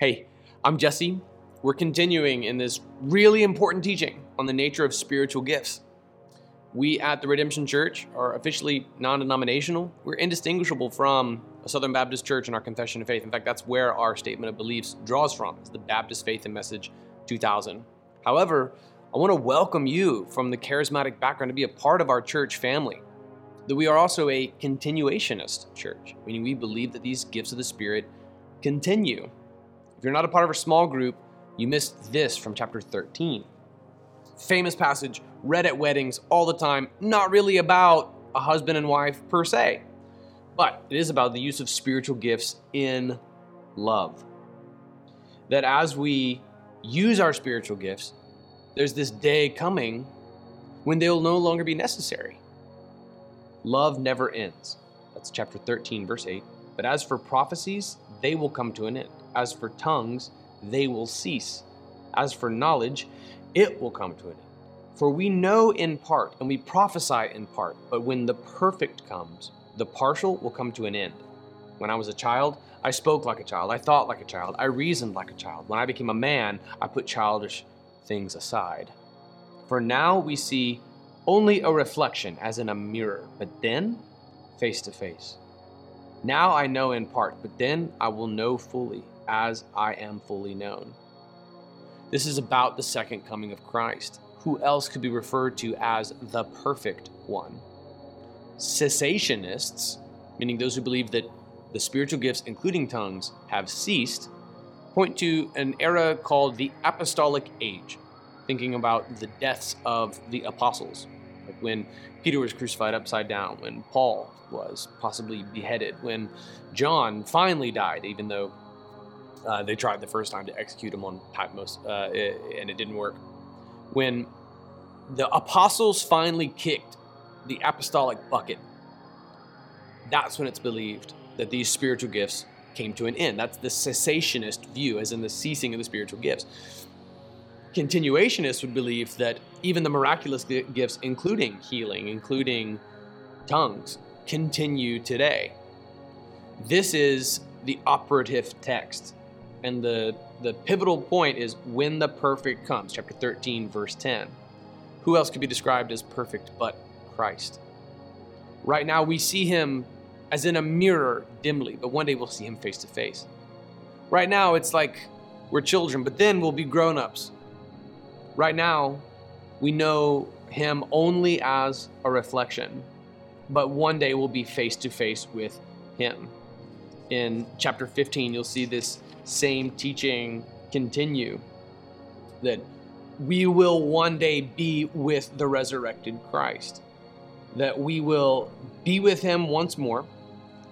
Hey, I'm Jesse. We're continuing in this really important teaching on the nature of spiritual gifts. We at the Redemption Church are officially non denominational. We're indistinguishable from a Southern Baptist church in our confession of faith. In fact, that's where our statement of beliefs draws from. It's the Baptist Faith and Message 2000. However, I want to welcome you from the charismatic background to be a part of our church family. That we are also a continuationist church, meaning we believe that these gifts of the Spirit continue if you're not a part of a small group, you missed this from chapter 13. Famous passage, read at weddings all the time, not really about a husband and wife per se, but it is about the use of spiritual gifts in love. That as we use our spiritual gifts, there's this day coming when they'll no longer be necessary. Love never ends. That's chapter 13, verse 8. But as for prophecies, they will come to an end. As for tongues, they will cease. As for knowledge, it will come to an end. For we know in part, and we prophesy in part, but when the perfect comes, the partial will come to an end. When I was a child, I spoke like a child, I thought like a child, I reasoned like a child. When I became a man, I put childish things aside. For now we see only a reflection as in a mirror, but then face to face. Now I know in part, but then I will know fully as I am fully known. This is about the second coming of Christ. Who else could be referred to as the perfect one? Cessationists, meaning those who believe that the spiritual gifts, including tongues, have ceased, point to an era called the Apostolic Age, thinking about the deaths of the apostles, when Peter was crucified upside down, when Paul was possibly beheaded, when John finally died, even though uh, they tried the first time to execute him on Patmos, uh, and it didn't work. When the apostles finally kicked the apostolic bucket, that's when it's believed that these spiritual gifts came to an end. That's the cessationist view, as in the ceasing of the spiritual gifts. Continuationists would believe that even the miraculous gifts, including healing, including tongues, continue today. This is the operative text and the, the pivotal point is when the perfect comes, chapter 13, verse 10. Who else could be described as perfect but Christ? Right now, we see him as in a mirror dimly, but one day we'll see him face to face. Right now, it's like we're children, but then we'll be grown ups. Right now, we know him only as a reflection, but one day we'll be face to face with him. In chapter 15, you'll see this same teaching continue that we will one day be with the resurrected Christ, that we will be with him once more,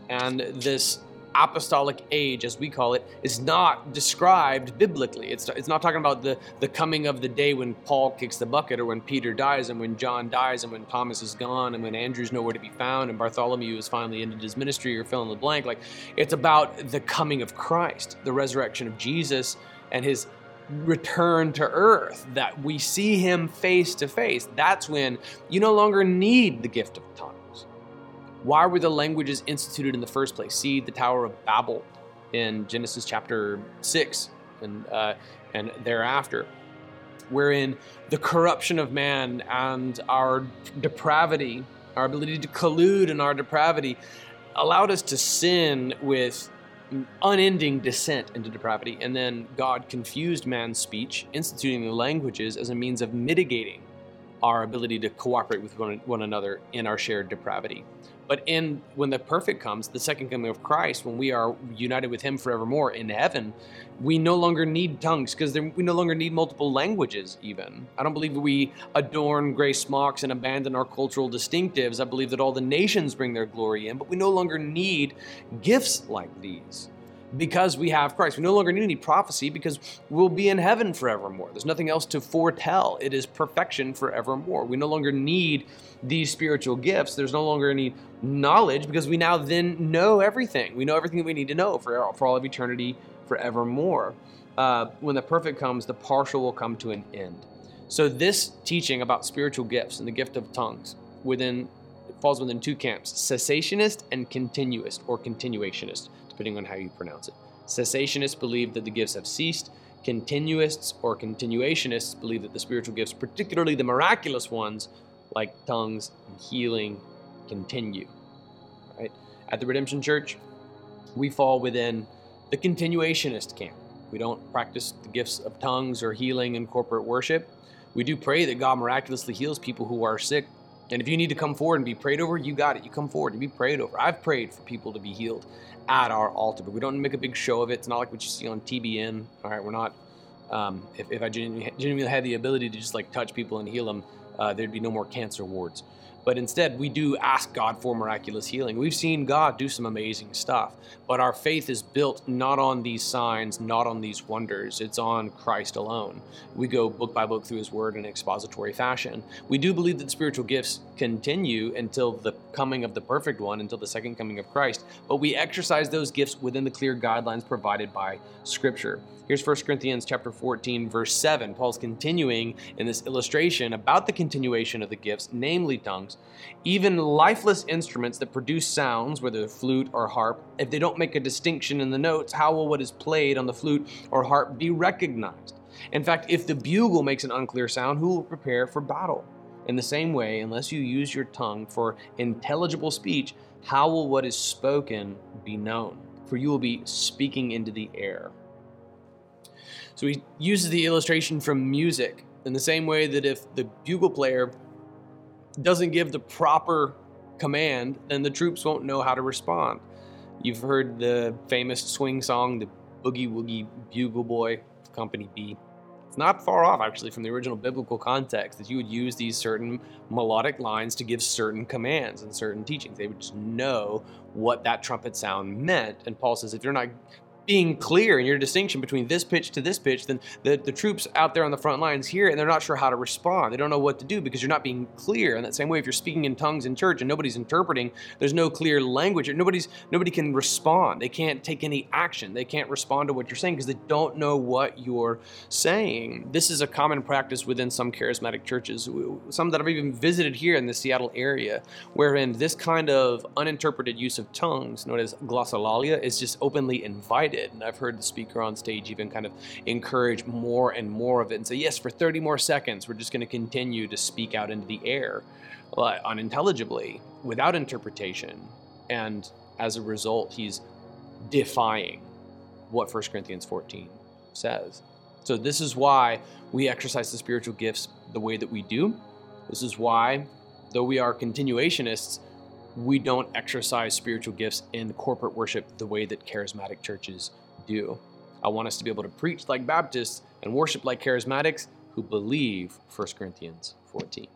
and this apostolic age, as we call it, is not described biblically. It's, it's not talking about the, the coming of the day when Paul kicks the bucket or when Peter dies and when John dies and when Thomas is gone and when Andrew's nowhere to be found and Bartholomew has finally ended his ministry or fill in the blank. Like, it's about the coming of Christ, the resurrection of Jesus and his return to earth, that we see him face to face. That's when you no longer need the gift of tongues why were the languages instituted in the first place? See the Tower of Babel in Genesis chapter 6 and, uh, and thereafter, wherein the corruption of man and our depravity, our ability to collude in our depravity, allowed us to sin with unending descent into depravity. And then God confused man's speech, instituting the languages as a means of mitigating our ability to cooperate with one, one another in our shared depravity. But in when the perfect comes, the second coming of Christ, when we are united with Him forevermore in heaven, we no longer need tongues because we no longer need multiple languages. Even I don't believe we adorn gray smocks and abandon our cultural distinctives. I believe that all the nations bring their glory in, but we no longer need gifts like these because we have Christ. We no longer need any prophecy because we'll be in heaven forevermore. There's nothing else to foretell. It is perfection forevermore. We no longer need these spiritual gifts. There's no longer any knowledge because we now then know everything. We know everything that we need to know for, for all of eternity forevermore. Uh, when the perfect comes, the partial will come to an end. So this teaching about spiritual gifts and the gift of tongues within falls within two camps: cessationist and continuist or continuationist depending on how you pronounce it. Cessationists believe that the gifts have ceased. Continuists or continuationists believe that the spiritual gifts, particularly the miraculous ones like tongues and healing, continue. Right? At the Redemption Church, we fall within the continuationist camp. We don't practice the gifts of tongues or healing in corporate worship. We do pray that God miraculously heals people who are sick. And if you need to come forward and be prayed over, you got it. You come forward and be prayed over. I've prayed for people to be healed at our altar, but we don't make a big show of it. It's not like what you see on TBN. All right, we're not. Um, if, if I genuinely, genuinely had the ability to just like touch people and heal them, uh, there'd be no more cancer wards. But instead, we do ask God for miraculous healing. We've seen God do some amazing stuff, but our faith is built not on these signs, not on these wonders. It's on Christ alone. We go book by book through His Word in expository fashion. We do believe that spiritual gifts continue until the coming of the perfect one, until the second coming of Christ, but we exercise those gifts within the clear guidelines provided by Scripture. Here's 1 Corinthians chapter 14, verse 7. Paul's continuing in this illustration about the continuation of the gifts, namely tongues. Even lifeless instruments that produce sounds, whether flute or harp, if they don't make a distinction in the notes, how will what is played on the flute or harp be recognized? In fact, if the bugle makes an unclear sound, who will prepare for battle? In the same way, unless you use your tongue for intelligible speech, how will what is spoken be known? For you will be speaking into the air. So he uses the illustration from music in the same way that if the bugle player doesn't give the proper command, then the troops won't know how to respond. You've heard the famous swing song, the Boogie Woogie Bugle Boy, Company B. It's not far off, actually, from the original biblical context that you would use these certain melodic lines to give certain commands and certain teachings. They would just know what that trumpet sound meant. And Paul says, if you're not being clear in your distinction between this pitch to this pitch, then the, the troops out there on the front lines here, and they're not sure how to respond. They don't know what to do because you're not being clear. In that same way, if you're speaking in tongues in church and nobody's interpreting, there's no clear language. Nobody's nobody can respond. They can't take any action. They can't respond to what you're saying because they don't know what you're saying. This is a common practice within some charismatic churches, some that I've even visited here in the Seattle area, wherein this kind of uninterpreted use of tongues, known as glossolalia, is just openly invited And I've heard the speaker on stage even kind of encourage more and more of it and say, yes, for 30 more seconds, we're just going to continue to speak out into the air uh, unintelligibly without interpretation. And as a result, he's defying what 1 Corinthians 14 says. So, this is why we exercise the spiritual gifts the way that we do. This is why, though we are continuationists, we don't exercise spiritual gifts in corporate worship the way that charismatic churches do. I want us to be able to preach like Baptists and worship like charismatics who believe 1 Corinthians 14.